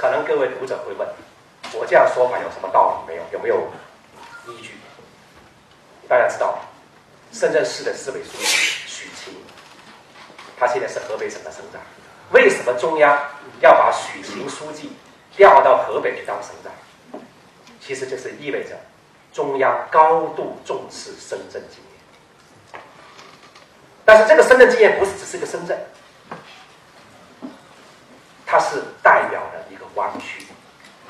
可能各位读者会问，我这样说法有什么道理没有？有没有依据？大家知道，深圳市的市委书记许晴，他现在是河北省的省长。为什么中央要把许晴书记调到河北去当省长？其实就是意味着中央高度重视深圳经验。但是这个深圳经验不是只是一个深圳，它是代表的一个湾区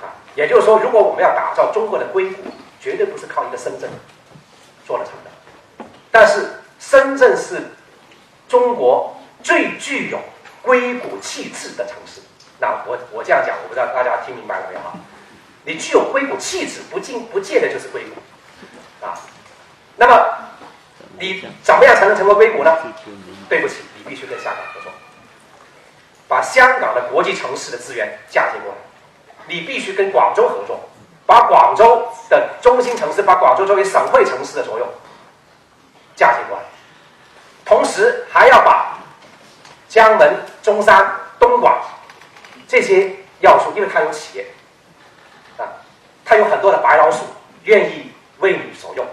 啊。也就是说，如果我们要打造中国的硅谷，绝对不是靠一个深圳。做了成的，但是深圳是中国最具有硅谷气质的城市。那我我这样讲，我不知道大家听明白了没有啊？你具有硅谷气质，不进不见得就是硅谷啊。那么你怎么样才能成为硅谷呢？对不起，你必须跟香港合作，把香港的国际城市的资源嫁接过来。你必须跟广州合作。把广州的中心城市，把广州作为省会城市的作用嫁接过来，同时还要把江门、中山、东莞这些要素，因为它有企业啊，它有很多的白老鼠愿意为你所用，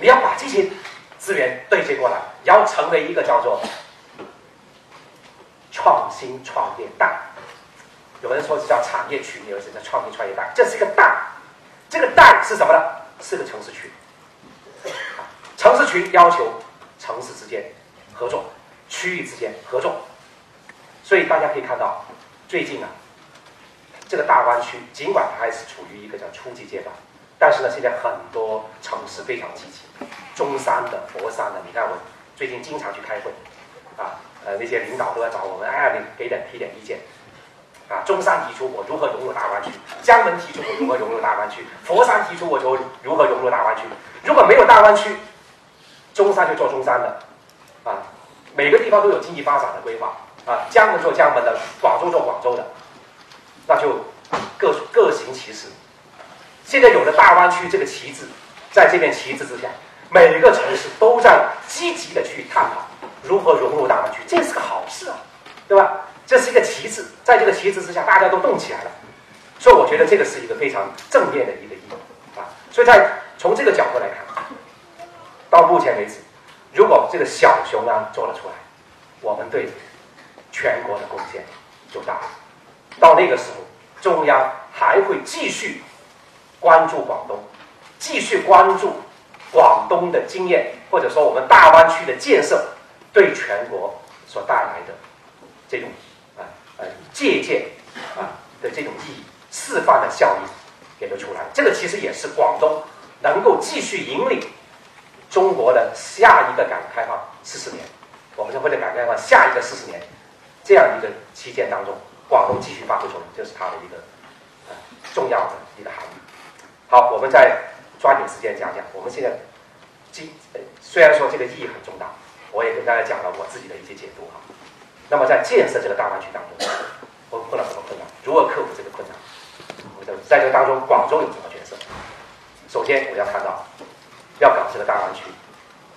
你要把这些资源对接过来，要成为一个叫做创新创业带。有人说是叫产业群，有人说叫创新创业带，这是一个带，这个带是什么呢？是个城市群，城市群要求城市之间合作，区域之间合作，所以大家可以看到，最近啊，这个大湾区尽管它还是处于一个叫初级阶段，但是呢，现在很多城市非常积极，中山的、佛山的，你看我最近经常去开会，啊，呃，那些领导都要找我们，哎呀，你给点提点意见。啊，中山提出我如何融入大湾区，江门提出我如何融入大湾区，佛山提出我就如何融入大湾区。如果没有大湾区，中山就做中山的，啊，每个地方都有经济发展的规划，啊，江门做江门的，广州做广州的，那就各各行其事。现在有了大湾区这个旗帜，在这面旗帜之下，每个城市都在积极的去探讨如何融入大湾区，这是个好事啊，对吧？这是一个旗帜，在这个旗帜之下，大家都动起来了，所以我觉得这个是一个非常正面的一个意义啊。所以在从这个角度来看，到目前为止，如果这个小雄安做了出来，我们对全国的贡献就大了。到那个时候，中央还会继续关注广东，继续关注广东的经验，或者说我们大湾区的建设对全国所带来的这种。呃，借鉴啊的这种意义，示范的效应给了出来。这个其实也是广东能够继续引领中国的下一个改革开放四十年，我们说为了改革开放下一个四十年这样一个期间当中，广东继续发挥作用，这是它的一个呃重要的一个含义。好，我们再抓紧时间讲讲。我们现在今虽然说这个意义很重大，我也跟大家讲了我自己的一些解读哈。那么在建设这个大湾区当中，我们碰到什么困难？如何克服这个困难？在在这个当中，广州有什么角色？首先，我要看到，要搞这个大湾区，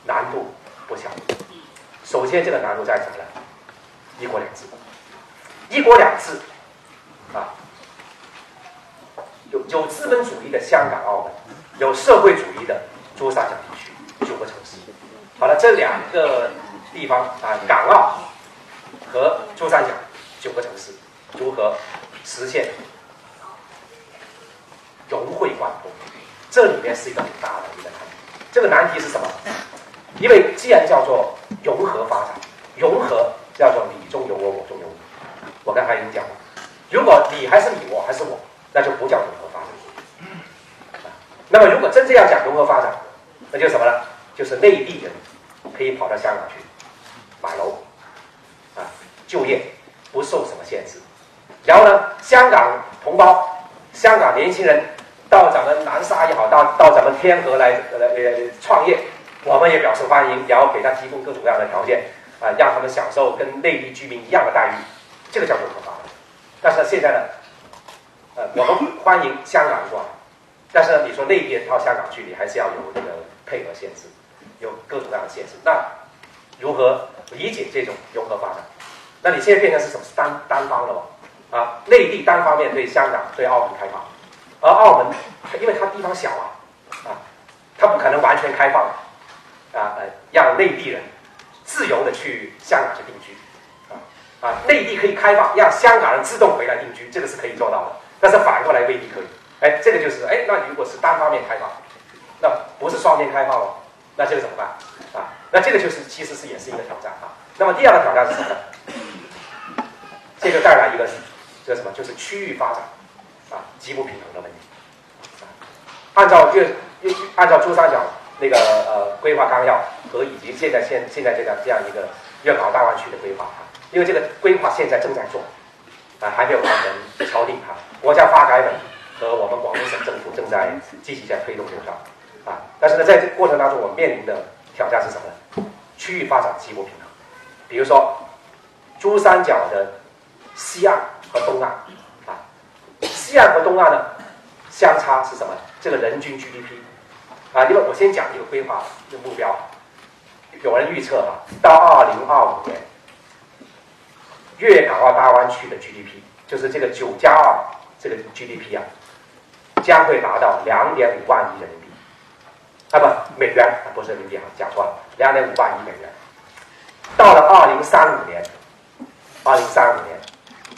难度不小。首先，这个难度在什么呢？一国两制。一国两制，啊，有有资本主义的香港、澳门，有社会主义的珠三角地区九个城市。好了，这两个地方啊，港澳。和珠三角九个城市如何实现融会贯通？这里面是一个很大的一个难题。这个难题是什么？因为既然叫做融合发展，融合叫做你中有我，我中有你。我刚才已经讲了，如果你还是你，我还是我，那就不叫融合发展。那么如果真正要讲融合发展，那就什么呢？就是内地人可以跑到香港去买楼。就业不受什么限制，然后呢，香港同胞、香港年轻人到咱们南沙也好，到到咱们天河来呃呃创业，我们也表示欢迎，然后给他提供各种各样的条件啊，让他们享受跟内地居民一样的待遇，这个叫做合法。但是现在呢，呃，我们欢迎香港过来，但是，你说那边到香港去，你还是要有这个配合限制，有各种各样的限制。那如何理解这种融合发展？那你现在变成是什么？是单单方了吗？啊，内地单方面对香港、对澳门开放，而澳门因为它地方小啊，啊，它不可能完全开放，啊呃，让内地人自由的去香港去定居，啊啊，内地可以开放，让香港人自动回来定居，这个是可以做到的，但是反过来未必可以。哎，这个就是哎，那如果是单方面开放，那不是双边开放了，那这个怎么办？啊，那这个就是其实是也是一个挑战啊。那么第二个挑战是什么呢？这就带来一个。这什么？就是区域发展啊，极不平衡的问题。按照粤按照珠三角那个呃规划纲要和以及现在现现在这个这样一个粤港澳大湾区的规划啊，因为这个规划现在正在做啊，还没有完全敲定哈。国家发改委和我们广东省政府正在积极在推动这个啊。但是呢，在这个过程当中，我们面临的挑战是什么呢？区域发展极不平衡。比如说，珠三角的西岸。和东岸，啊，西岸和东岸呢，相差是什么？这个人均 GDP，啊，因为我先讲一个规划一个目标，有人预测啊，到二零二五年，粤港澳大湾区的 GDP，就是这个九加二这个 GDP 啊，将会达到两点五万亿人民币，啊不，美元，不是人民币啊，讲错了，两点五万亿美元，到了二零三五年，二零三五年。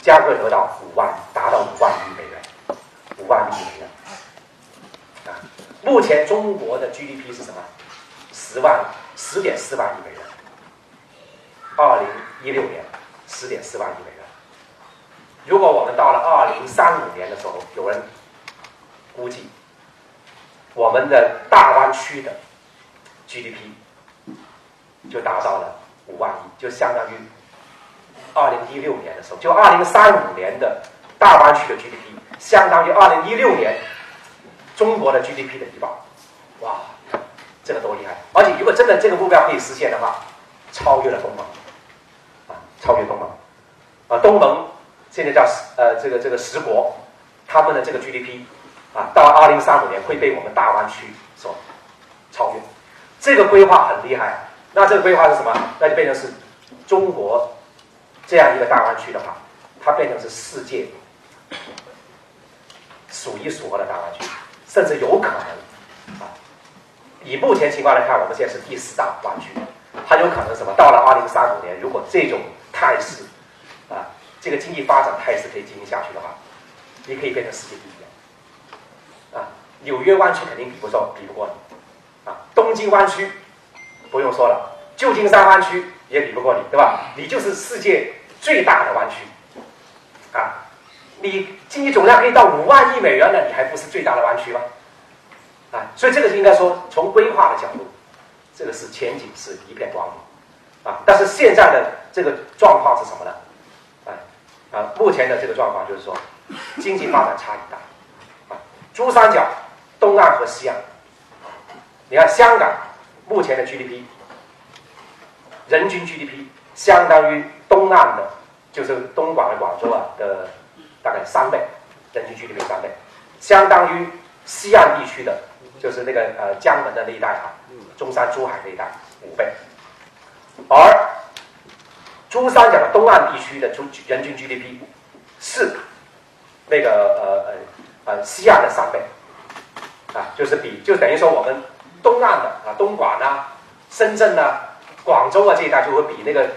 将会得到五万，达到五万亿美元，五万亿美元。啊，目前中国的 GDP 是什么？十万，十点四万亿美元。二零一六年，十点四万亿美元。如果我们到了二零三五年的时候，有人估计，我们的大湾区的 GDP 就达到了五万亿，就相当于。二零一六年的时候，就二零三五年的大湾区的 GDP 相当于二零一六年中国的 GDP 的一半，哇，这个多厉害！而且如果真的这个目标可以实现的话，超越了东盟，啊，超越东盟，啊，东盟现在叫呃这个这个十国，他们的这个 GDP 啊，到二零三五年会被我们大湾区所超越。这个规划很厉害，那这个规划是什么？那就变成是中国。这样一个大湾区的话，它变成是世界数一数二的大湾区，甚至有可能啊，以目前情况来看，我们现在是第四大湾区，它有可能什么？到了二零三五年，如果这种态势啊，这个经济发展态势可以进行下去的话，你可以变成世界第一啊！纽约湾区肯定比不上，比不过你啊！东京湾区不用说了，旧金山湾区。也比不过你，对吧？你就是世界最大的湾区，啊，你经济总量可以到五万亿美元了，你还不是最大的湾区吗？啊，所以这个应该说，从规划的角度，这个是前景是一片光明，啊，但是现在的这个状况是什么呢？啊啊，目前的这个状况就是说，经济发展差异大，啊，珠三角东岸和西岸，你看香港目前的 GDP。人均 GDP 相当于东岸的，就是东莞的广州啊的大概三倍，人均 GDP 三倍，相当于西岸地区的，就是那个呃江门的那一带啊，中山、珠海那一带五倍，而珠三角的东岸地区的中人均 GDP 是那个呃呃呃西岸的三倍，啊，就是比就等于说我们东岸的啊东莞呐、深圳呐。广州啊这一带就会比那个，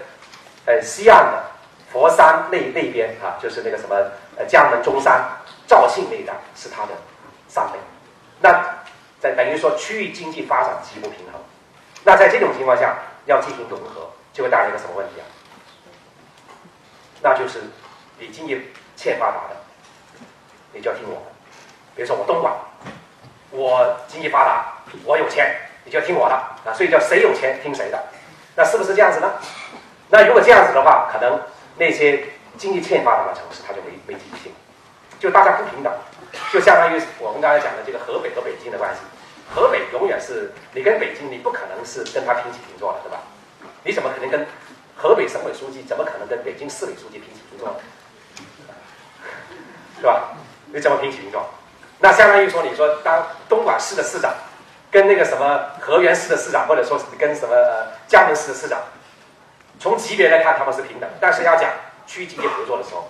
呃西岸的佛山那那边啊，就是那个什么呃江门、中山、肇庆那一带是它的三倍，那在等于说区域经济发展极不平衡，那在这种情况下要进行融合，就会带来一个什么问题啊？那就是你经济欠发达的，你就要听我的，比如说我东莞，我经济发达，我有钱，你就要听我的啊，所以叫谁有钱听谁的。那是不是这样子呢？那如果这样子的话，可能那些经济欠发达的城市，它就没没积极性，就大家不平等，就相当于我们刚才讲的这个河北和北京的关系。河北永远是你跟北京，你不可能是跟他平起平坐的，对吧？你怎么可能跟河北省委书记，怎么可能跟北京市委书记平起平坐呢？是吧？你怎么平起平坐？那相当于说，你说当东莞市的市长。跟那个什么河源市的市长，或者说跟什么呃江门市的市长，从级别来看他们是平等，但是要讲区域经济合作的时候，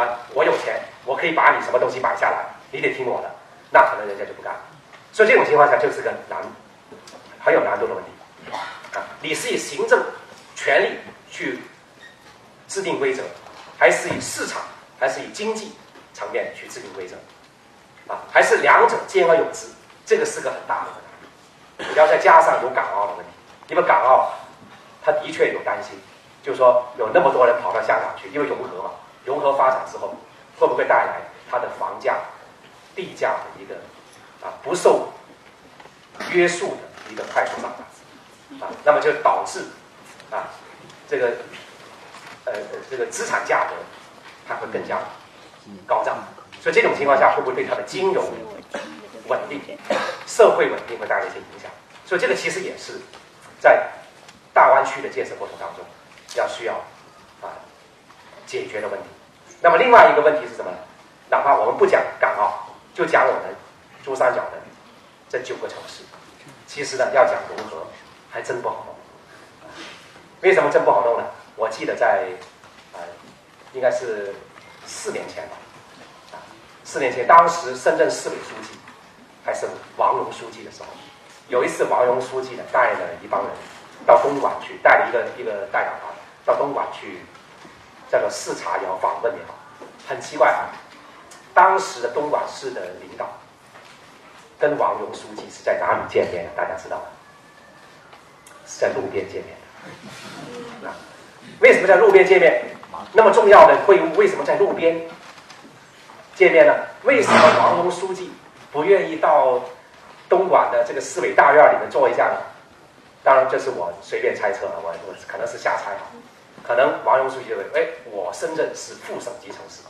啊，我有钱，我可以把你什么东西买下来，你得听我的，那可能人家就不干。所以这种情况下就是个难，很有难度的问题。啊，你是以行政权力去制定规则，还是以市场，还是以经济层面去制定规则？啊，还是两者兼而有之？这个是个很大的问题。你要再加上有港澳的问题，因为港澳他的确有担心，就是说有那么多人跑到香港去，因为融合嘛，融合发展之后会不会带来它的房价、地价的一个啊不受约束的一个快速上涨？啊，那么就导致啊，这个呃这个资产价格它会更加高涨，所以这种情况下会不会对它的金融稳定、社会稳定会带来一些影响？所以这个其实也是在大湾区的建设过程当中要需要啊解决的问题。那么另外一个问题是什么呢？哪怕我们不讲港澳，就讲我们珠三角的这九个城市，其实呢要讲融合。还真不好弄，为什么真不好弄呢？我记得在，呃，应该是四年前吧，啊，四年前，当时深圳市委书记还是王荣书记的时候，有一次王荣书记呢带了一帮人到东莞去，带了一个一个代表团到东莞去，叫做视察也好，访问也好，很奇怪啊，当时的东莞市的领导跟王荣书记是在哪里见面的？大家知道吗？是在路边见面的，啊，为什么在路边见面？那么重要的会晤为什么在路边见面呢？为什么王荣书记不愿意到东莞的这个市委大院里面坐一下呢？当然这是我随便猜测啊，我我可能是瞎猜啊。可能王荣书记认为，哎，我深圳是副省级城市，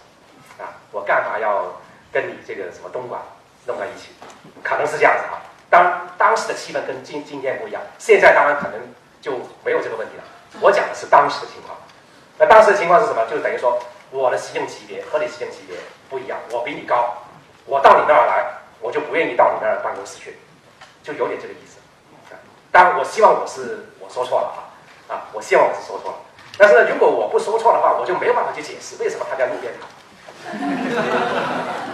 啊，我干嘛要跟你这个什么东莞弄在一起？可能是这样子啊。当当时的气氛跟今今天不一样，现在当然可能就没有这个问题了。我讲的是当时的情况。那当时的情况是什么？就是等于说，我的习政级别和你习政级别不一样，我比你高，我到你那儿来，我就不愿意到你那儿办公室去，就有点这个意思。当然，我希望我是我说错了啊啊！我希望我是说错了。但是，如果我不说错的话，我就没有办法去解释为什么他在路边谈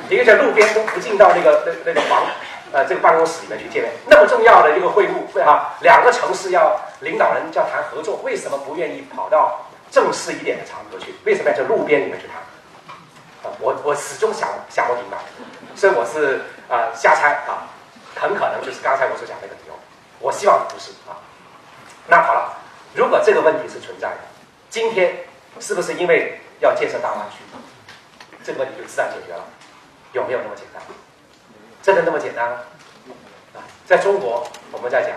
一个在路边都不进到那个那那个房。呃，这个办公室里面去见面，那么重要的一个会晤，对哈，两个城市要领导人要谈合作，为什么不愿意跑到正式一点的场合去？为什么要在路边里面去谈？啊，我我始终想想不明白，所以我是啊瞎猜啊，很可能就是刚才我所讲那个理由，我希望不是啊。那好了，如果这个问题是存在的，今天是不是因为要建设大湾区，这个问题就自然解决了？有没有那么简单？真的那么简单吗？啊，在中国，我们在讲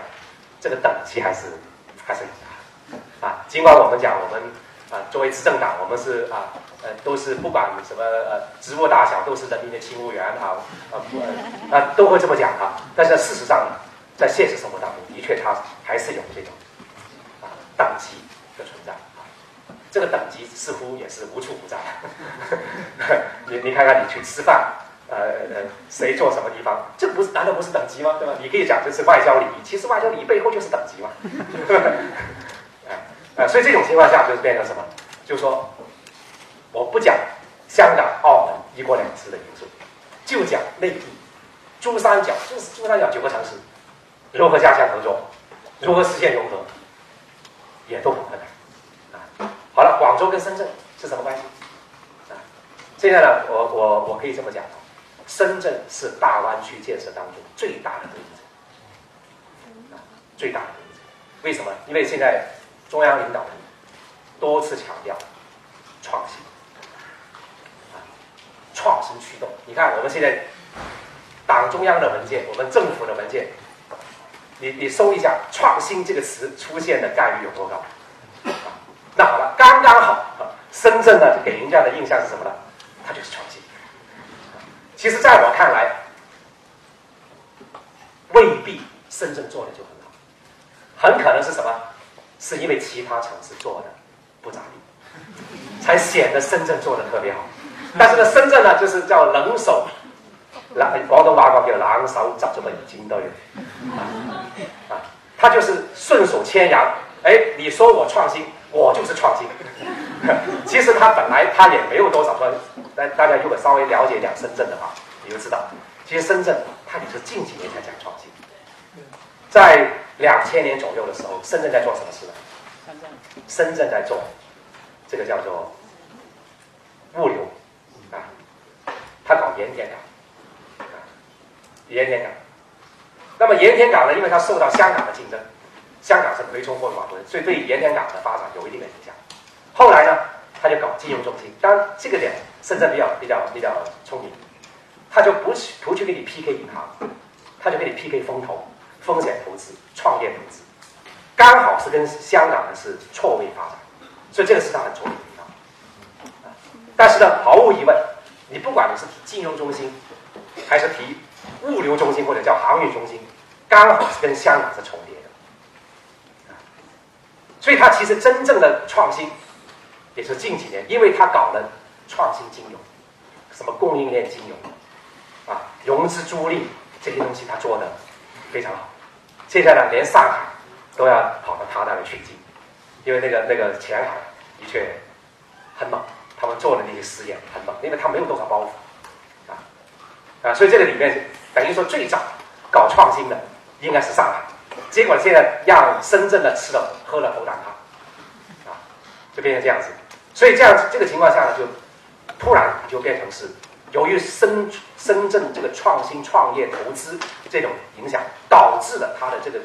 这个等级还是还是啊。尽管我们讲我们啊，作为执政党，我们是啊呃，都是不管什么呃职务大小，都是人民的勤务员啊啊不啊都会这么讲啊。但是事实上，在现实生活当中，的确它还是有这种啊等级的存在啊。这个等级似乎也是无处不在。你你看看，你去吃饭。呃呃，谁坐什么地方？这不是难道不是等级吗？对吧？你可以讲这是外交礼仪，其实外交礼仪背后就是等级嘛。啊所以这种情况下就是变成什么？就是说，我不讲香港、澳门一国两制的因素，就讲内地珠三角，就是珠三角九个城市如何加强合作，如何实现融合，也都很困难。啊，好了，广州跟深圳是什么关系？啊，现在呢，我我我可以这么讲。深圳是大湾区建设当中最大的，最大的。为什么？因为现在中央领导人多次强调创新，创新驱动。你看，我们现在党中央的文件，我们政府的文件，你你搜一下“创新”这个词出现的概率有多高？那好了，刚刚好，深圳呢给人家的印象是什么呢？它就是创新。其实，在我看来，未必深圳做的就很好，很可能是什么？是因为其他城市做的不咋地，才显得深圳做的特别好。但是呢，深圳呢，就是叫冷手，狼广东话讲叫狼手抓住个已经都有，啊，他就是顺手牵羊。哎，你说我创新，我就是创新，其实他本来他也没有多少说，大大家如果稍微了解一点深圳的话，你就知道，其实深圳它也是近几年才讲创新。在两千年左右的时候，深圳在做什么事呢？深圳，深圳在做这个叫做物流。啊，他搞盐田港，盐田港。那么盐田港呢，因为它受到香港的竞争，香港是葵涌货运所以对盐田港的发展有一定的影响。后来呢，他就搞金融中心。当然，这个点深圳比较比较比较聪明，他就不去不去给你 PK 银行，他就给你 PK 风投、风险投资、创业投资，刚好是跟香港的是错位发展，所以这个是他很聪明的地方。但是呢，毫无疑问，你不管你是提金融中心，还是提物流中心或者叫航运中心，刚好是跟香港是重叠的。所以，他其实真正的创新。也是近几年，因为他搞了创新金融，什么供应链金融，啊，融资租赁这些东西，他做的非常好。现在呢，连上海都要跑到他那里取经，因为那个那个前海的确很猛，他们做的那些实验很棒，因为他没有多少包袱，啊啊，所以这个里面等于说最早搞创新的应该是上海，结果现在让深圳的吃了喝了头啖汤，啊，就变成这样子。所以这样这个情况下呢，就突然就变成是由于深深圳这个创新创业投资这种影响，导致了它的这个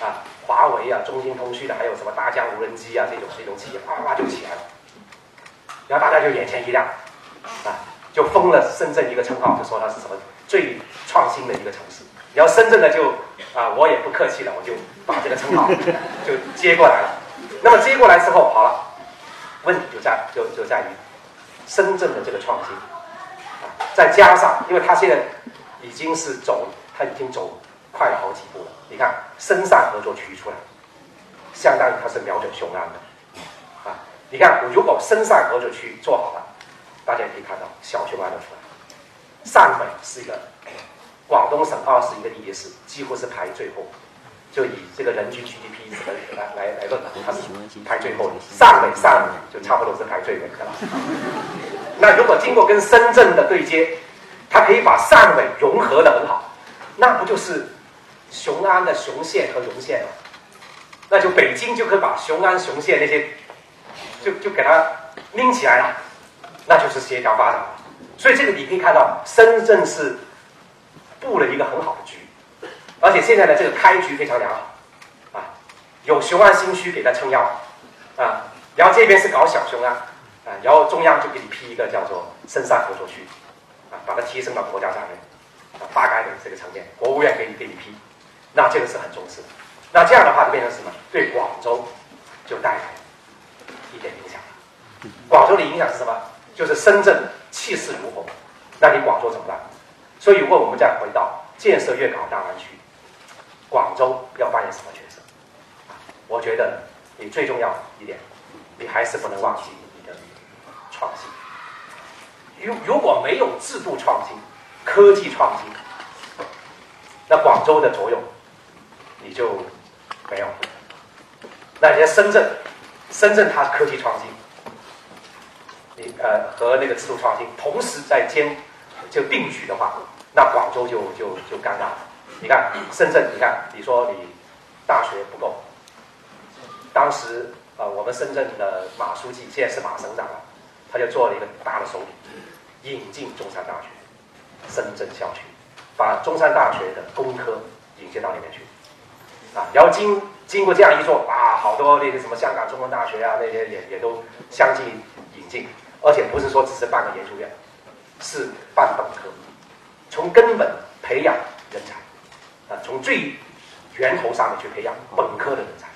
啊华为啊、中兴通讯的，还有什么大疆无人机啊这种这种企业哗哗就起来了，然后大家就眼前一亮啊，就封了深圳一个称号，就说它是什么最创新的一个城市。然后深圳呢就啊我也不客气了，我就把这个称号 就接过来了。那么接过来之后，好了。问题就在就就在于深圳的这个创新啊，再加上，因为它现在已经是走，它已经走快了好几步了。你看深汕合作区出来，相当于它是瞄准雄安的啊。你看，如果深汕合作区做好了，大家可以看到小熊猫的出来。汕尾是一个广东省二十一个地级市，几乎是排最后。就以这个人均 GDP 怎么来来来论，它是排最后的，汕尾、汕尾就差不多是排最尾的了。那如果经过跟深圳的对接，它可以把汕尾融合的很好，那不就是雄安的雄县和荣县吗？那就北京就可以把雄安雄县那些就就给它拎起来了，那就是协调发展。所以这个你可以看到，深圳是布了一个很好的局。而且现在的这个开局非常良好，啊，有雄安新区给他撑腰，啊，然后这边是搞小雄安，啊，然后中央就给你批一个叫做深汕合作区，啊，把它提升到国家战略，啊，发改委这个层面，国务院给你给你批，那这个是很重视的。那这样的话就变成什么？对广州就带来一点影响。广州的影响是什么？就是深圳气势如虹，那你广州怎么办？所以如果我们再回到建设粤港澳大湾区。广州要扮演什么角色？我觉得你最重要一点，你还是不能忘记你的创新。如如果没有制度创新、科技创新，那广州的作用你就没有。那你在深圳，深圳它科技创新，你呃和那个制度创新同时在兼就并举的话，那广州就就就尴尬了。你看深圳，你看你说你大学不够，当时啊，我们深圳的马书记现在是马省长了，他就做了一个大的手笔，引进中山大学深圳校区，把中山大学的工科引进到里面去，啊，然后经经过这样一做啊，好多那些什么香港中文大学啊那些也也都相继引进，而且不是说只是办个研究院，是办本科，从根本培养人才。啊，从最源头上面去培养本科的人才，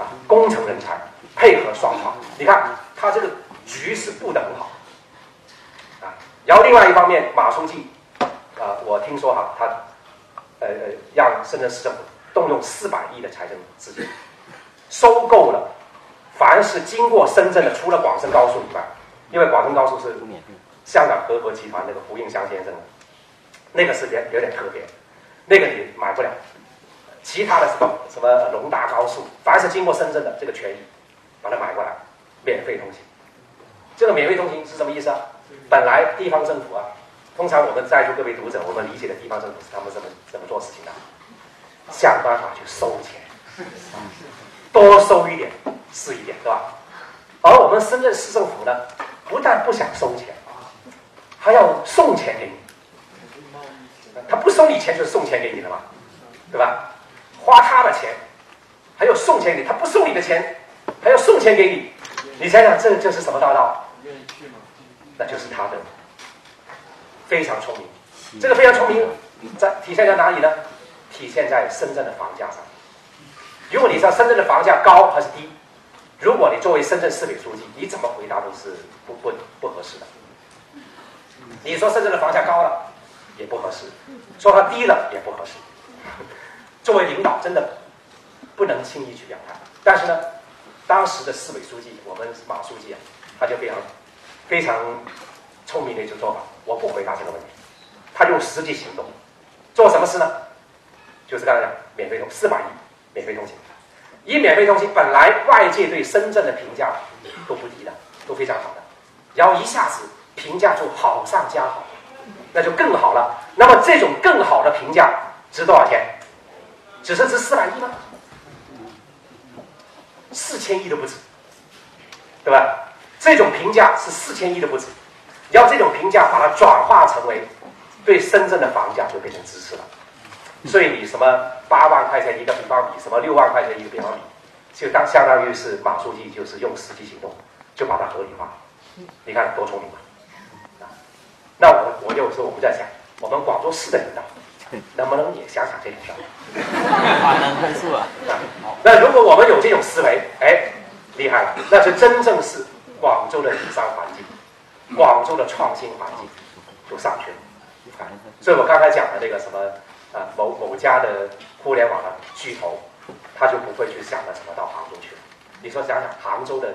啊，工程人才配合双创，你看他这个局是布的很好，啊，然后另外一方面，马书记，啊，我听说哈，他，呃呃，让深圳市政府动用四百亿的财政资金，收购了凡是经过深圳的，除了广深高速以外，因为广深高速是香港合和集团那个胡应湘先生的，那个是有有点特别。那个你买不了，其他的什么什么龙达高速，凡是经过深圳的这个权益，把它买过来，免费通行，这个免费通行是什么意思啊？本来地方政府啊，通常我们在座各位读者，我们理解的地方政府是他们怎么怎么做事情的？想办法去收钱，多收一点是一点，对吧？而我们深圳市政府呢，不但不想收钱，还要送钱给你。他不收你钱就是送钱给你了嘛，对吧？花他的钱，还要送钱给你，他不收你的钱，还要送钱给你，你想想这就是什么大道？那就是他的非常聪明。这个非常聪明在体现在哪里呢？体现在深圳的房价上。如果你知道深圳的房价高还是低，如果你作为深圳市委书记，你怎么回答都是不不不合适的。你说深圳的房价高了也不合适，说它低了也不合适。作为领导，真的不能轻易去表态。但是呢，当时的市委书记，我们马书记啊，他就非常非常聪明的一种做法，我不回答这个问题，他用实际行动做什么事呢？就是刚才讲免费通四百亿免费通行，以免费通行本来外界对深圳的评价都不低的，都非常好的，然后一下子评价就好上加好，那就更好了。那么这种更好的评价值多少钱？只是值四百亿吗？四千亿都不止，对吧？这种评价是四千亿都不止，要这种评价把它转化成为对深圳的房价就变成支持了。所以你什么八万块钱一个平方米，什么六万块钱一个平方米，就当相当于是马书记就是用实际行动就把它合理化。你看多聪明啊！那我我就说我们在想，我们广州市的领导能不能也想想这种事儿？华能快速啊！那如果我们有这种思维，哎，厉害了，那是真正是广州的营商环境，广州的创新环境就上去了。所以我刚才讲的那个什么。啊，某某家的互联网的巨头，他就不会去想着怎么到杭州去了。你说想想，杭州的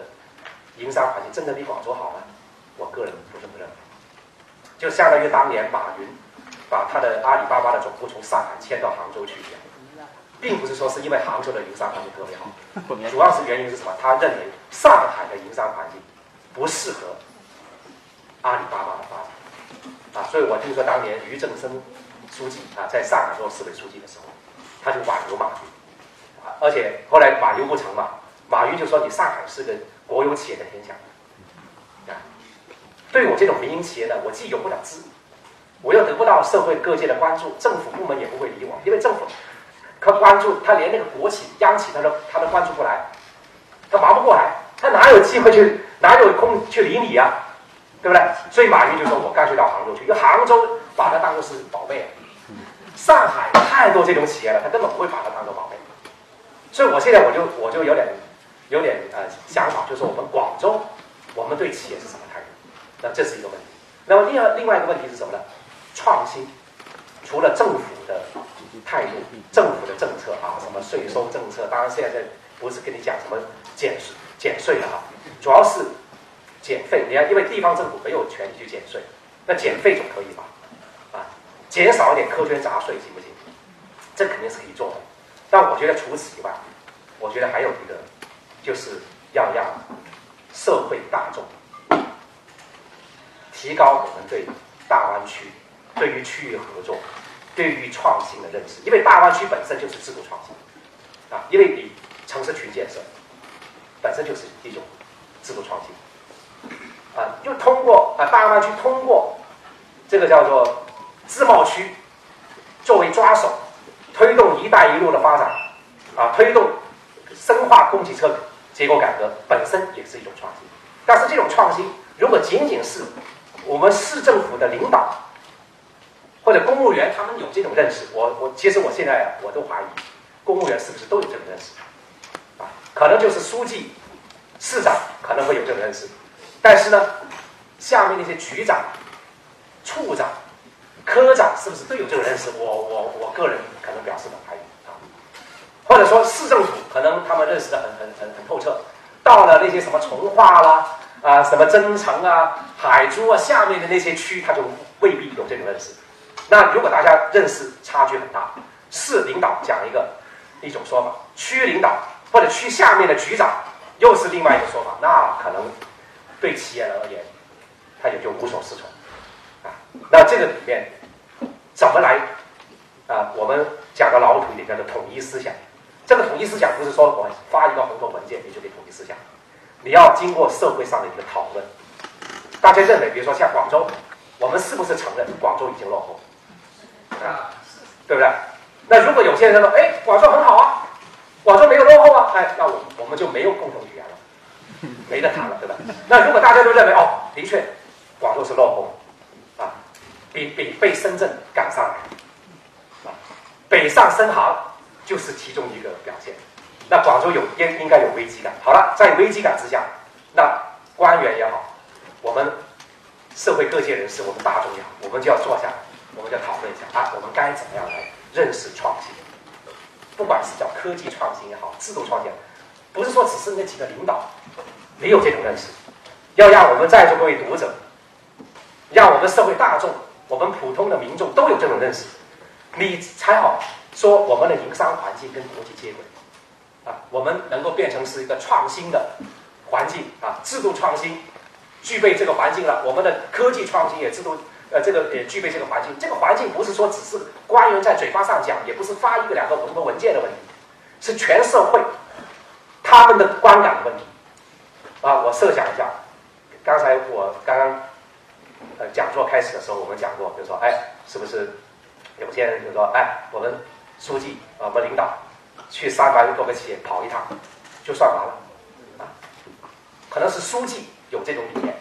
营商环境真的比广州好吗？我个人不这么认为。就相当于当年马云把他的阿里巴巴的总部从上海迁到杭州去一样，并不是说是因为杭州的营商环境特别好，主要是原因是什么？他认为上海的营商环境不适合阿里巴巴的发展。啊，所以我听说当年俞正声。书记啊，在上海做市委书记的时候，他就挽留马云，啊，而且后来挽留不成嘛，马云就说：“你上海是个国有企业的天下，啊，对我这种民营企业呢，我既有不了资，我又得不到社会各界的关注，政府部门也不会理我，因为政府他关注他连那个国企、央企他都他都关注不来，他忙不过来，他哪有机会去，哪有空去理你呀，对不对？所以马云就说我干脆到杭州去，因为杭州把他当做是宝贝。”上海太多这种企业了，他根本不会把它当做宝贝。所以我现在我就我就有点有点呃想法，就是我们广州，我们对企业是什么态度？那这是一个问题。那么另外另外一个问题是什么呢？创新，除了政府的态度、政府的政策啊，什么税收政策，当然现在不是跟你讲什么减税减税的哈，主要是减费。你要，因为地方政府没有权利去减税，那减费总可以吧？啊减少一点苛捐杂税行不行？这肯定是可以做的。但我觉得除此以外，我觉得还有一个，就是要让社会大众提高我们对大湾区、对于区域合作、对于创新的认识。因为大湾区本身就是制度创新啊，因为你城市群建设本身就是一种制度创新啊，就啊大湾区通过这个叫做。自贸区作为抓手，推动“一带一路”的发展，啊，推动深化供给侧结构改革，本身也是一种创新。但是这种创新，如果仅仅是我们市政府的领导或者公务员他们有这种认识，我我其实我现在我都怀疑，公务员是不是都有这种认识？啊，可能就是书记、市长可能会有这种认识，但是呢，下面那些局长、处长。科长是不是都有这个认识？我我我个人可能表示的怀疑啊，或者说市政府可能他们认识的很很很很透彻，到了那些什么从化啦啊，什么增城啊、海珠啊下面的那些区，他就未必有这种认识。那如果大家认识差距很大，市领导讲一个一种说法，区领导或者区下面的局长又是另外一个说法，那可能对企业而言，他也就无所适从啊。那这个里面怎么来啊？我们讲的老土一点叫做统一思想。这个统一思想不是说我发一个红头文件你就可以统一思想，你要经过社会上的一个讨论。大家认为，比如说像广州，我们是不是承认广州已经落后？啊，对不对？那如果有些人说，哎，广州很好啊，广州没有落后啊，哎，那我我们就没有共同语言了，没得谈了，对吧？那如果大家都认为，哦，的确，广州是落后，啊，比比被深圳赶上来，啊，北上深航就是其中一个表现。那广州有应应该有危机感。好了，在危机感之下，那官员也好，我们社会各界人士，我们大众也好，我们就要坐下来，我们就要讨论一下啊，我们该怎么样来？认识创新，不管是叫科技创新也好，制度创新，不是说只是那几个领导没有这种认识，要让我们在座各位读者，让我们社会大众，我们普通的民众都有这种认识，你才好说我们的营商环境跟国际接轨啊，我们能够变成是一个创新的环境啊，制度创新具备这个环境了，我们的科技创新也制度。呃，这个也具备这个环境。这个环境不是说只是官员在嘴巴上讲，也不是发一个两个红头文件的问题，是全社会他们的观感的问题。啊，我设想一下，刚才我刚刚呃讲座开始的时候，我们讲过，比如说，哎，是不是有些人就说，哎，我们书记啊，我们领导去三百多个企业跑一趟，就算完了啊？可能是书记有这种理念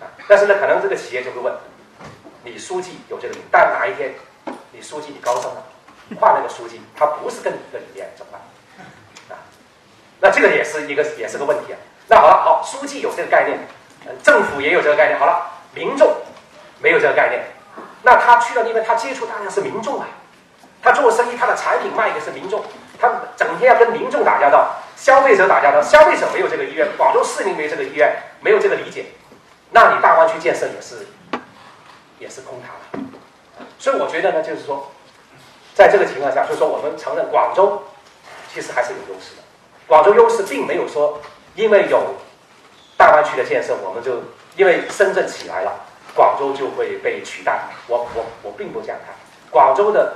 啊，但是呢，可能这个企业就会问。你书记有这个理念，但哪一天你书记你高升了，换了个书记，他不是跟你一个理念，怎么办？啊，那这个也是一个也是个问题啊。那好了，好，书记有这个概念，政府也有这个概念，好了，民众没有这个概念，那他去了那边，他接触当然是民众啊，他做生意，他的产品卖的是民众，他整天要跟民众打交道，消费者打交道，消费者没有这个意愿，广州市民没有这个意愿，没有这个理解，那你大湾区建设也是。也是空谈，所以我觉得呢，就是说，在这个情况下，就是说我们承认广州其实还是有优势的。广州优势并没有说因为有大湾区的建设，我们就因为深圳起来了，广州就会被取代。我我我并不这样看，广州的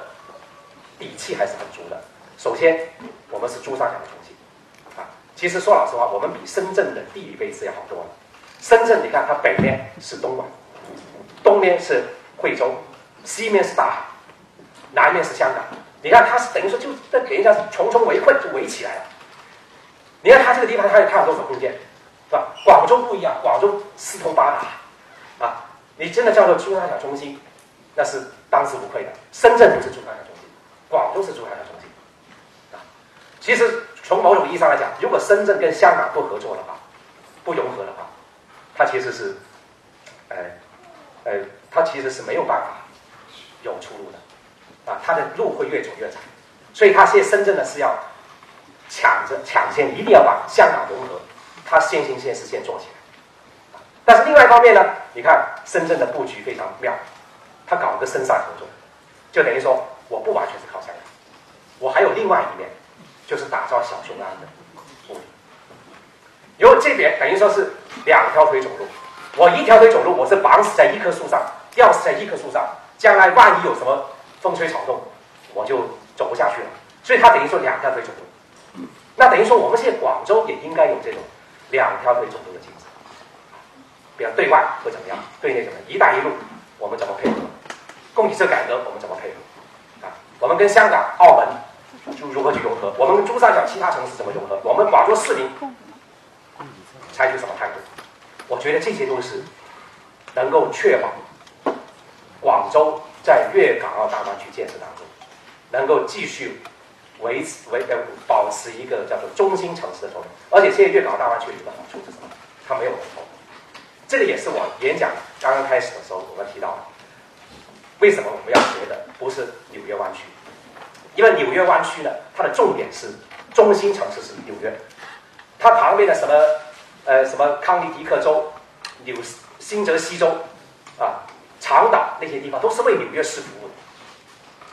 底气还是很足的。首先，我们是珠三角的中心啊。其实说老实话，我们比深圳的地理位置要好多了。深圳，你看它北面是东莞。东面是惠州，西面是大海，南面是香港。你看，它是等于说就在等于说重重围困，就围起来了。你看它这个地方，它有它有多少空间，是吧？广州不一样，广州四通八达，啊，你真的叫做珠三角中心，那是当之无愧的。深圳不是珠三角中心，广州是珠三角中心，啊，其实从某种意义上来讲，如果深圳跟香港不合作的话，不融合的话，它其实是，呃。呃，它其实是没有办法有出路的，啊，它的路会越走越窄，所以它现在深圳呢是要抢着抢先，一定要把香港融合，它先行先试先做起来。但是另外一方面呢，你看深圳的布局非常妙，它搞一个深上合作，就等于说我不完全是靠香港，我还有另外一面，就是打造小雄安的布局，因为这边等于说是两条腿走路。我一条腿走路，我是绑死在一棵树上，吊死在一棵树上。将来万一有什么风吹草动，我就走不下去了。所以，他等于说两条腿走路。那等于说，我们现在广州也应该有这种两条腿走路的精神。比如对外会怎么样？对内怎么样？一带一路我们怎么配合？供给侧改革我们怎么配合？啊，我们跟香港、澳门就如何去融合？我们跟珠三角其他城市怎么融合？我们广州市民采取什么态度？我觉得这些都是能够确保广州在粤港澳大湾区建设当中能够继续维持维呃保持一个叫做中心城市的作用。而且现在粤港澳大湾区有一个好处是什么？它没有龙头。这个也是我演讲刚刚开始的时候我们提到的。为什么我们要学的不是纽约湾区？因为纽约湾区呢，它的重点是中心城市是纽约，它旁边的什么？呃，什么康尼狄克州、纽新泽西州啊、长岛那些地方都是为纽约市服务的。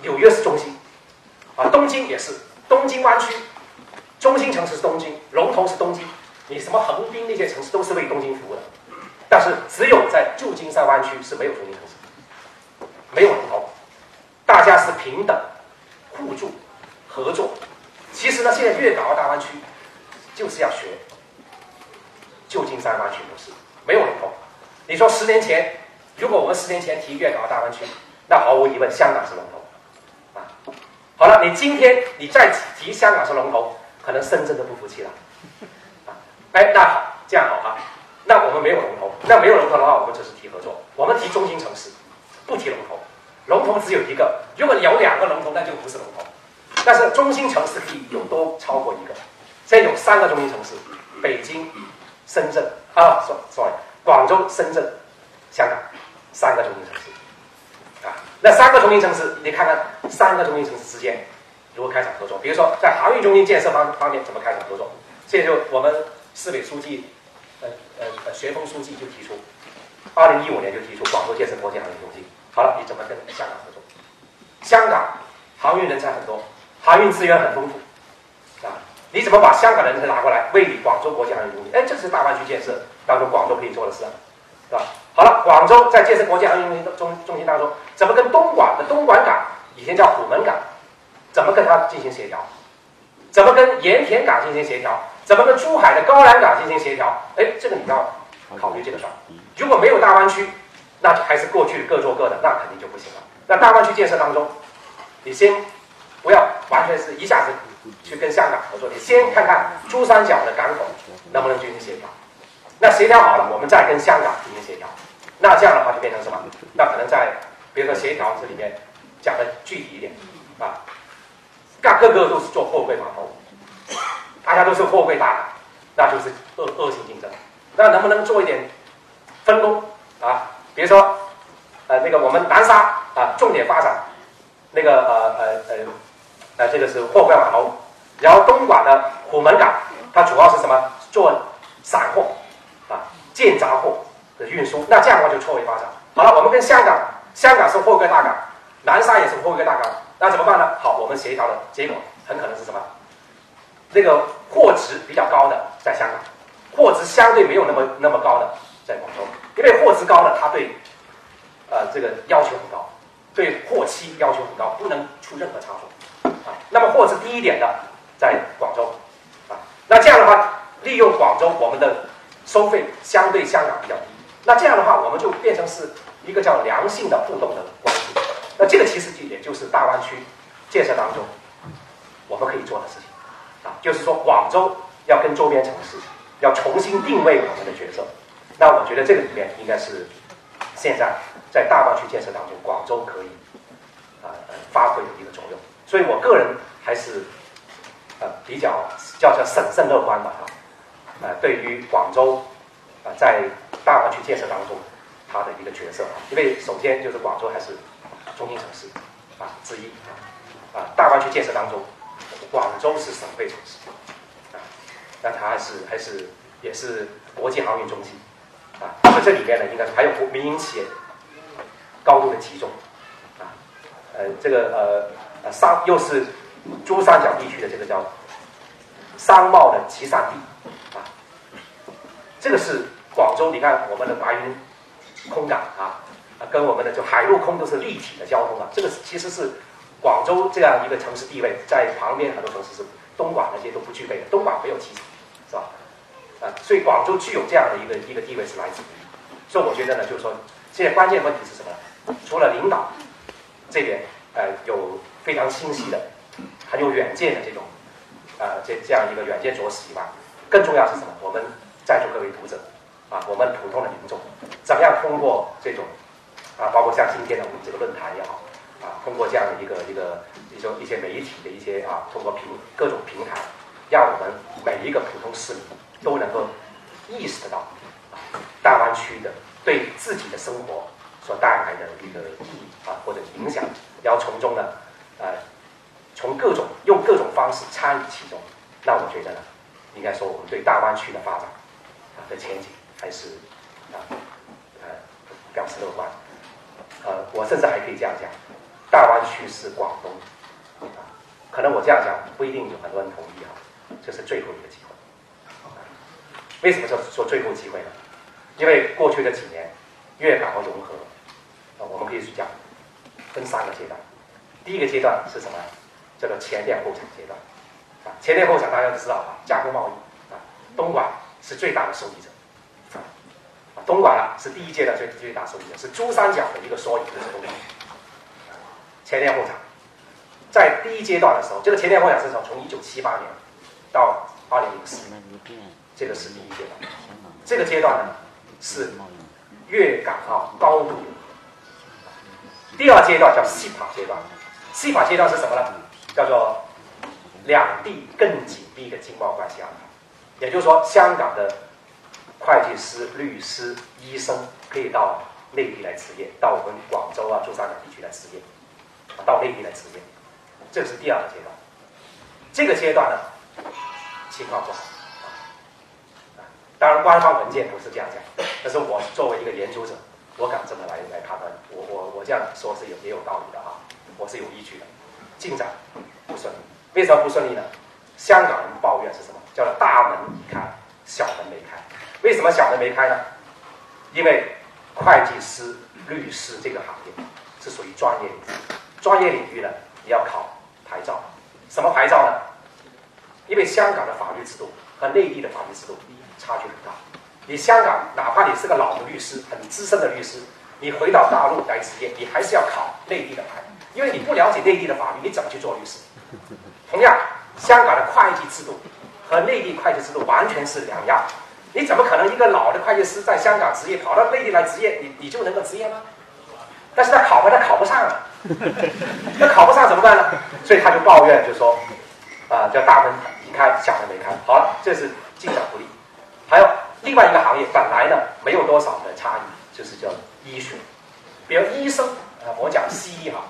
纽约是中心啊，东京也是东京湾区，中心城市是东京，龙头是东京。你什么横滨那些城市都是为东京服务的但是只有在旧金山湾区是没有中心城市，没有龙头，大家是平等、互助、合作。其实呢，现在粤港澳大湾区就是要学旧金山湾区模式，没有龙头。你说十年前，如果我们十年前提粤港澳大湾区，那毫无疑问香港是龙头。好了，你今天你再提香港是龙头，可能深圳都不服气了啊。哎，那好，这样好啊。那我们没有龙头，那没有龙头的话，我们就是提合作。我们提中心城市，不提龙头。龙头只有一个，如果有两个龙头，那就不是龙头。但是中心城市可以有多超过一个。现在有三个中心城市：北京、深圳啊，sorry，sorry，广州、深圳、香港，三个中心城市。啊，那三个中心城市，你看看三个中心城市之间如何开展合作。比如说在航运中心建设方方面怎么开展合作？这就我们市委书记。呃呃呃，学峰书记就提出，二零一五年就提出广州建设国际航运中心。好了，你怎么跟香港合作？香港航运人才很多，航运资源很丰富，啊，你怎么把香港人才拿过来，为你广州国际航运中心？哎，这是大湾区建设当中广州可以做的事啊，是吧？好了，广州在建设国际航运中心中中心当中，怎么跟东莞的东莞港，以前叫虎门港，怎么跟它进行协调？怎么跟盐田港进行协调？怎么跟珠海的高栏港进行协调？哎，这个你要考虑这个事儿。如果没有大湾区，那还是过去各做各的，那肯定就不行了。那大湾区建设当中，你先不要完全是一下子去跟香港合作，你先看看珠三角的港口能不能进行协调。那协调好了，我们再跟香港进行协调。那这样的话就变成什么？那可能在比如说协调这里面讲的具体一点啊，各个个都是做货柜码头。大家都是货柜大港，那就是恶恶性竞争。那能不能做一点分工啊？比如说，呃，那个我们南沙啊，重点发展那个呃呃呃呃，这个是货柜码头。然后东莞的虎门港，它主要是什么？做散货啊，建杂货的运输。那这样的话就错位发展。好了，我们跟香港，香港是货柜大港，南沙也是货柜大港，那怎么办呢？好，我们协调的结果很可能是什么？那个货值比较高的在香港，货值相对没有那么那么高的在广州，因为货值高了，它对，呃，这个要求很高，对货期要求很高，不能出任何差错，啊，那么货值低一点的在广州，啊，那这样的话，利用广州我们的收费相对香港比较低，那这样的话，我们就变成是一个叫良性的互动的关系，那这个其实就也就是大湾区建设当中我们可以做的事情。啊，就是说广州要跟周边城市要重新定位我们的角色，那我觉得这个里面应该是现在在大湾区建设当中，广州可以啊发挥的一个作用。所以我个人还是呃比较叫做审慎乐观的，啊，呃对于广州啊在大湾区建设当中它的一个角色，因为首先就是广州还是中心城市啊之一啊，啊大湾区建设当中。广州是省会城市，啊，那它是还是也是国际航运中心，啊，所以这里面呢，应该是还有国民营企业高度的集中，啊，呃，这个呃呃商又是珠三角地区的这个叫商贸的集散地，啊，这个是广州，你看我们的白云空港，啊，啊跟我们的就海陆空都是立体的交通啊，这个其实是。广州这样一个城市地位，在旁边很多城市是东莞那些都不具备的。东莞没有机场，是吧？啊，所以广州具有这样的一个一个地位是来自于。所以我觉得呢，就是说，现在关键问题是什么？除了领导这边呃有非常清晰的、很有远见的这种啊这这样一个远见卓识以外，更重要是什么？我们在座各位读者啊，我们普通的民众，怎么样通过这种啊，包括像今天的我们这个论坛也好。啊，通过这样的一个一个一种一些媒体的一些啊，通过平各种平台，让我们每一个普通市民都能够意识得到啊，大湾区的对自己的生活所带来的一个意义啊或者影响，然后从中呢，呃，从各种用各种方式参与其中，那我觉得呢，应该说我们对大湾区的发展啊的前景还是啊呃表示乐观，呃，我甚至还可以这样讲。大湾区是广东，啊，可能我这样讲不一定有很多人同意啊，这是最后一个机会。为什么说说最后机会呢？因为过去的几年，粤港澳融合，啊，我们可以去讲，分三个阶段。第一个阶段是什么？叫做前店后厂阶段。啊，前店后厂大家都知道啊，加工贸易啊，东莞是最大的受益者。东莞啊是第一阶段最最大受益者，是珠三角的一个缩影，就是东莞。前店后厂，在第一阶段的时候，这个前店后厂是从从一九七八年到二零零四，这个是第一阶段。这个阶段呢是粤港澳高度融合。第二阶段叫西法阶段，西法阶段是什么呢？叫做两地更紧密的经贸关系安排。也就是说，香港的会计师、律师、医生可以到内地来执业，到我们广州啊、珠三角地区来执业。到内地来执业，这是第二个阶段。这个阶段呢，情况不好。当然，官方文件不是这样讲，但是我作为一个研究者，我敢这么来来判断。我我我这样说是有也有道理的啊，我是有依据的。进展不顺利，为什么不顺利呢？香港人抱怨是什么？叫大门已开，小门没开。为什么小的没开呢？因为会计师、律师这个行业是属于专业领域。专业领域呢，你要考牌照，什么牌照呢？因为香港的法律制度和内地的法律制度差距很大。你香港哪怕你是个老的律师，很资深的律师，你回到大陆来执业，你还是要考内地的牌，因为你不了解内地的法律，你怎么去做律师？同样，香港的会计制度和内地会计制度完全是两样，你怎么可能一个老的会计师在香港执业，跑到内地来执业，你你就能够执业吗？但是他考吧，他考不上啊。那考不上怎么办呢？所以他就抱怨，就说，啊，叫大门已开，小门没开。好了，这是进展不利。还有另外一个行业，本来呢没有多少的差异，就是叫医学。比如医生啊，我讲西医哈，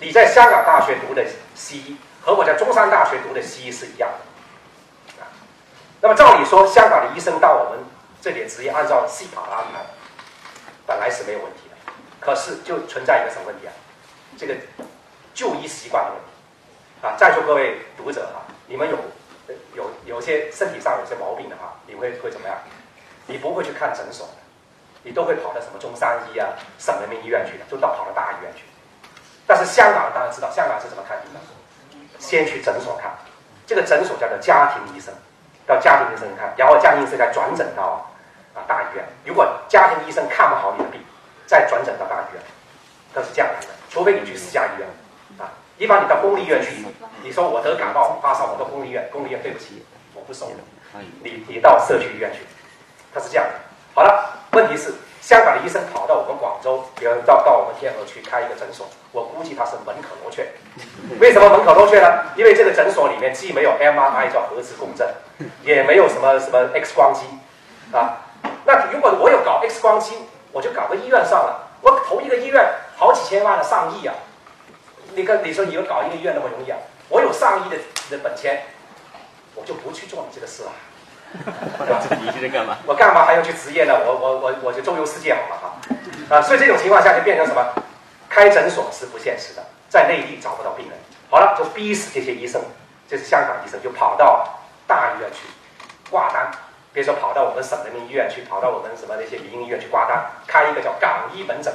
你在香港大学读的西医和我在中山大学读的西医是一样那么照理说，香港的医生到我们这里执业，按照系统的安排，本来是没有问题的。可是就存在一个什么问题啊？这个就医习惯的问题啊，在座各位读者哈，你们有有有些身体上有些毛病的话，你会会怎么样？你不会去看诊所的，你都会跑到什么中山医啊、省人民医院去的，就到跑到大医院去。但是香港大家知道，香港是怎么看病的？先去诊所看，这个诊所叫做家庭医生，到家庭医生看，然后家庭医生再转诊到啊大医院。如果家庭医生看不好你的病，再转诊到大医院，都是这样来的。除非你去私家医院，啊，一般你到公立医院去，你说我得感冒发烧，我到公立医院，公立医院对不起，我不收你，你到社区医院去，他是这样的。好了，问题是香港的医生跑到我们广州，比如到到我们天河去开一个诊所，我估计他是门可罗雀。为什么门可罗雀呢？因为这个诊所里面既没有 MRI 叫核磁共振，也没有什么什么 X 光机，啊，那如果我有搞 X 光机，我就搞个医院算了。我投一个医院好几千万的上亿啊！你跟你说你要搞一个医院那么容易啊？我有上亿的的本钱，我就不去做你这个事了。你是干嘛？我干嘛还要去执业呢？我我我我就周游世界好了哈！啊，所以这种情况下就变成什么？开诊所是不现实的，在内地找不到病人。好了，就逼死这些医生，就是香港医生就跑到大医院去挂单。比如说跑到我们省人民医院去，跑到我们什么那些民营医院去挂单，开一个叫港医门诊。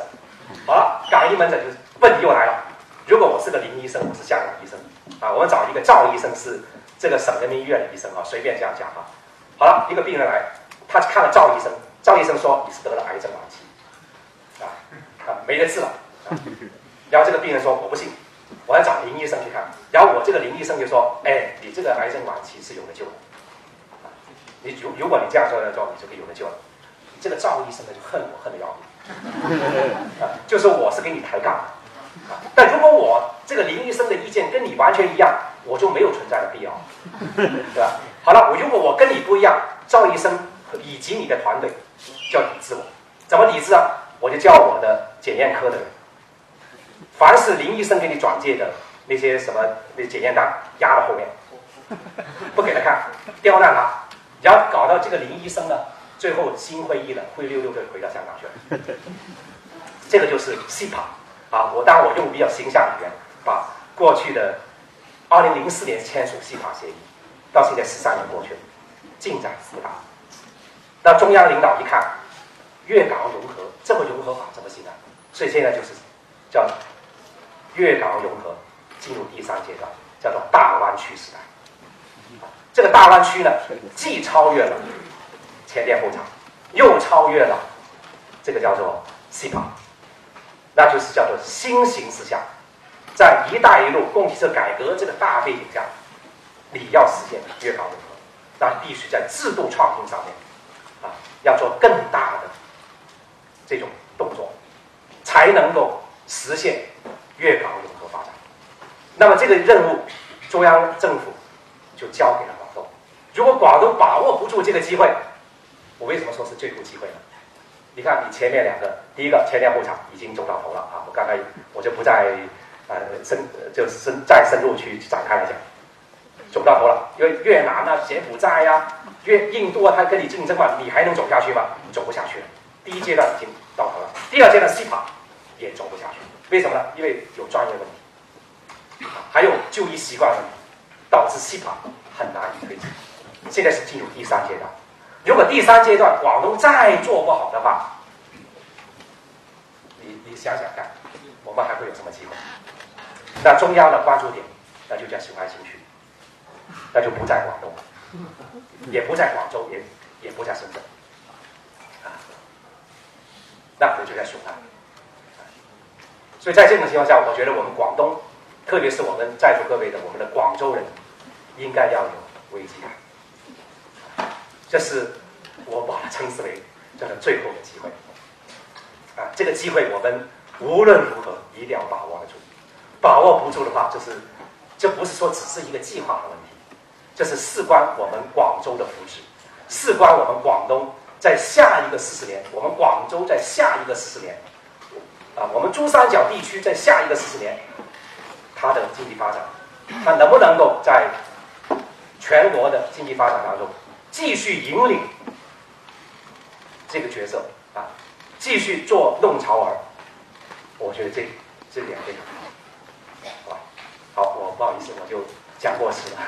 好了，港医门诊就是问题又来了。如果我是个林医生，我是香港医生啊，我们找一个赵医生是这个省人民医院的医生啊，随便这样讲啊。好了，一个病人来，他看了赵医生，赵医生说你是得了癌症晚期，啊啊没得治了。啊然后这个病人说我不信，我要找林医生去看。然后我这个林医生就说，哎，你这个癌症晚期是有的救的。你如如果你这样说的话，你就可以有的救了。这个赵医生呢就恨我恨得要命，啊，就是我是跟你抬杠，啊，但如果我这个林医生的意见跟你完全一样，我就没有存在的必要，对吧？好了，我如果我跟你不一样，赵医生以及你的团队就要抵制我，怎么抵制啊？我就叫我的检验科的人，凡是林医生给你转介的那些什么那检验单压到后面，不给他看，刁难他。然后搞到这个林医生呢，最后心灰意冷，灰溜溜的回到香港去了。这个就是 CPA 啊，我当然我用比较形象语言，把过去的二零零四年签署 CPA 协议，到现在十三年过去了，进展不大。那中央领导一看，粤港融合，这么融合法怎么行呢？所以现在就是叫粤港融合进入第三阶段，叫做大湾区时代。这个大湾区呢，既超越了前店后厂，又超越了这个叫做 CPA，那就是叫做新形势下，在“一带一路”供给侧改革这个大背景下，你要实现粤港融合，那必须在制度创新上面啊，要做更大的这种动作，才能够实现粤港融合发展。那么这个任务，中央政府就交给了广东。如果广东把握不住这个机会，我为什么说是最后机会呢？你看，你前面两个，第一个前店后厂已经走到头了啊！我刚才我就不再呃深就深再深入去展开来讲，走不到头了。因为越南啊、柬埔寨呀、越印度啊，它跟你竞争嘛，你还能走下去吗？走不下去了。第一阶段已经到头了，第二阶段西法也走不下去。为什么呢？因为有专业问题，还有就医习惯问题，导致西法很难以推进。现在是进入第三阶段，如果第三阶段广东再做不好的话，你你想想看，我们还会有什么机会？那中央的关注点，那就叫雄安新区，那就不在广东，也不在广州，也也不在深圳，啊，那我就在雄安。所以在这种情况下，我觉得我们广东，特别是我们在座各位的我们的广州人，应该要有危机感。这是我把它称之为叫做最后的机会啊！这个机会我们无论如何一定要把握得住，把握不住的话，就是这不是说只是一个计划的问题，这是事关我们广州的福祉，事关我们广东在下一个四十年，我们广州在下一个四十年啊，我们珠三角地区在下一个四十年，它的经济发展，它能不能够在全国的经济发展当中？继续引领这个角色啊，继续做弄潮儿，我觉得这这点非常好，好吧？好，我不好意思，我就讲过是吧。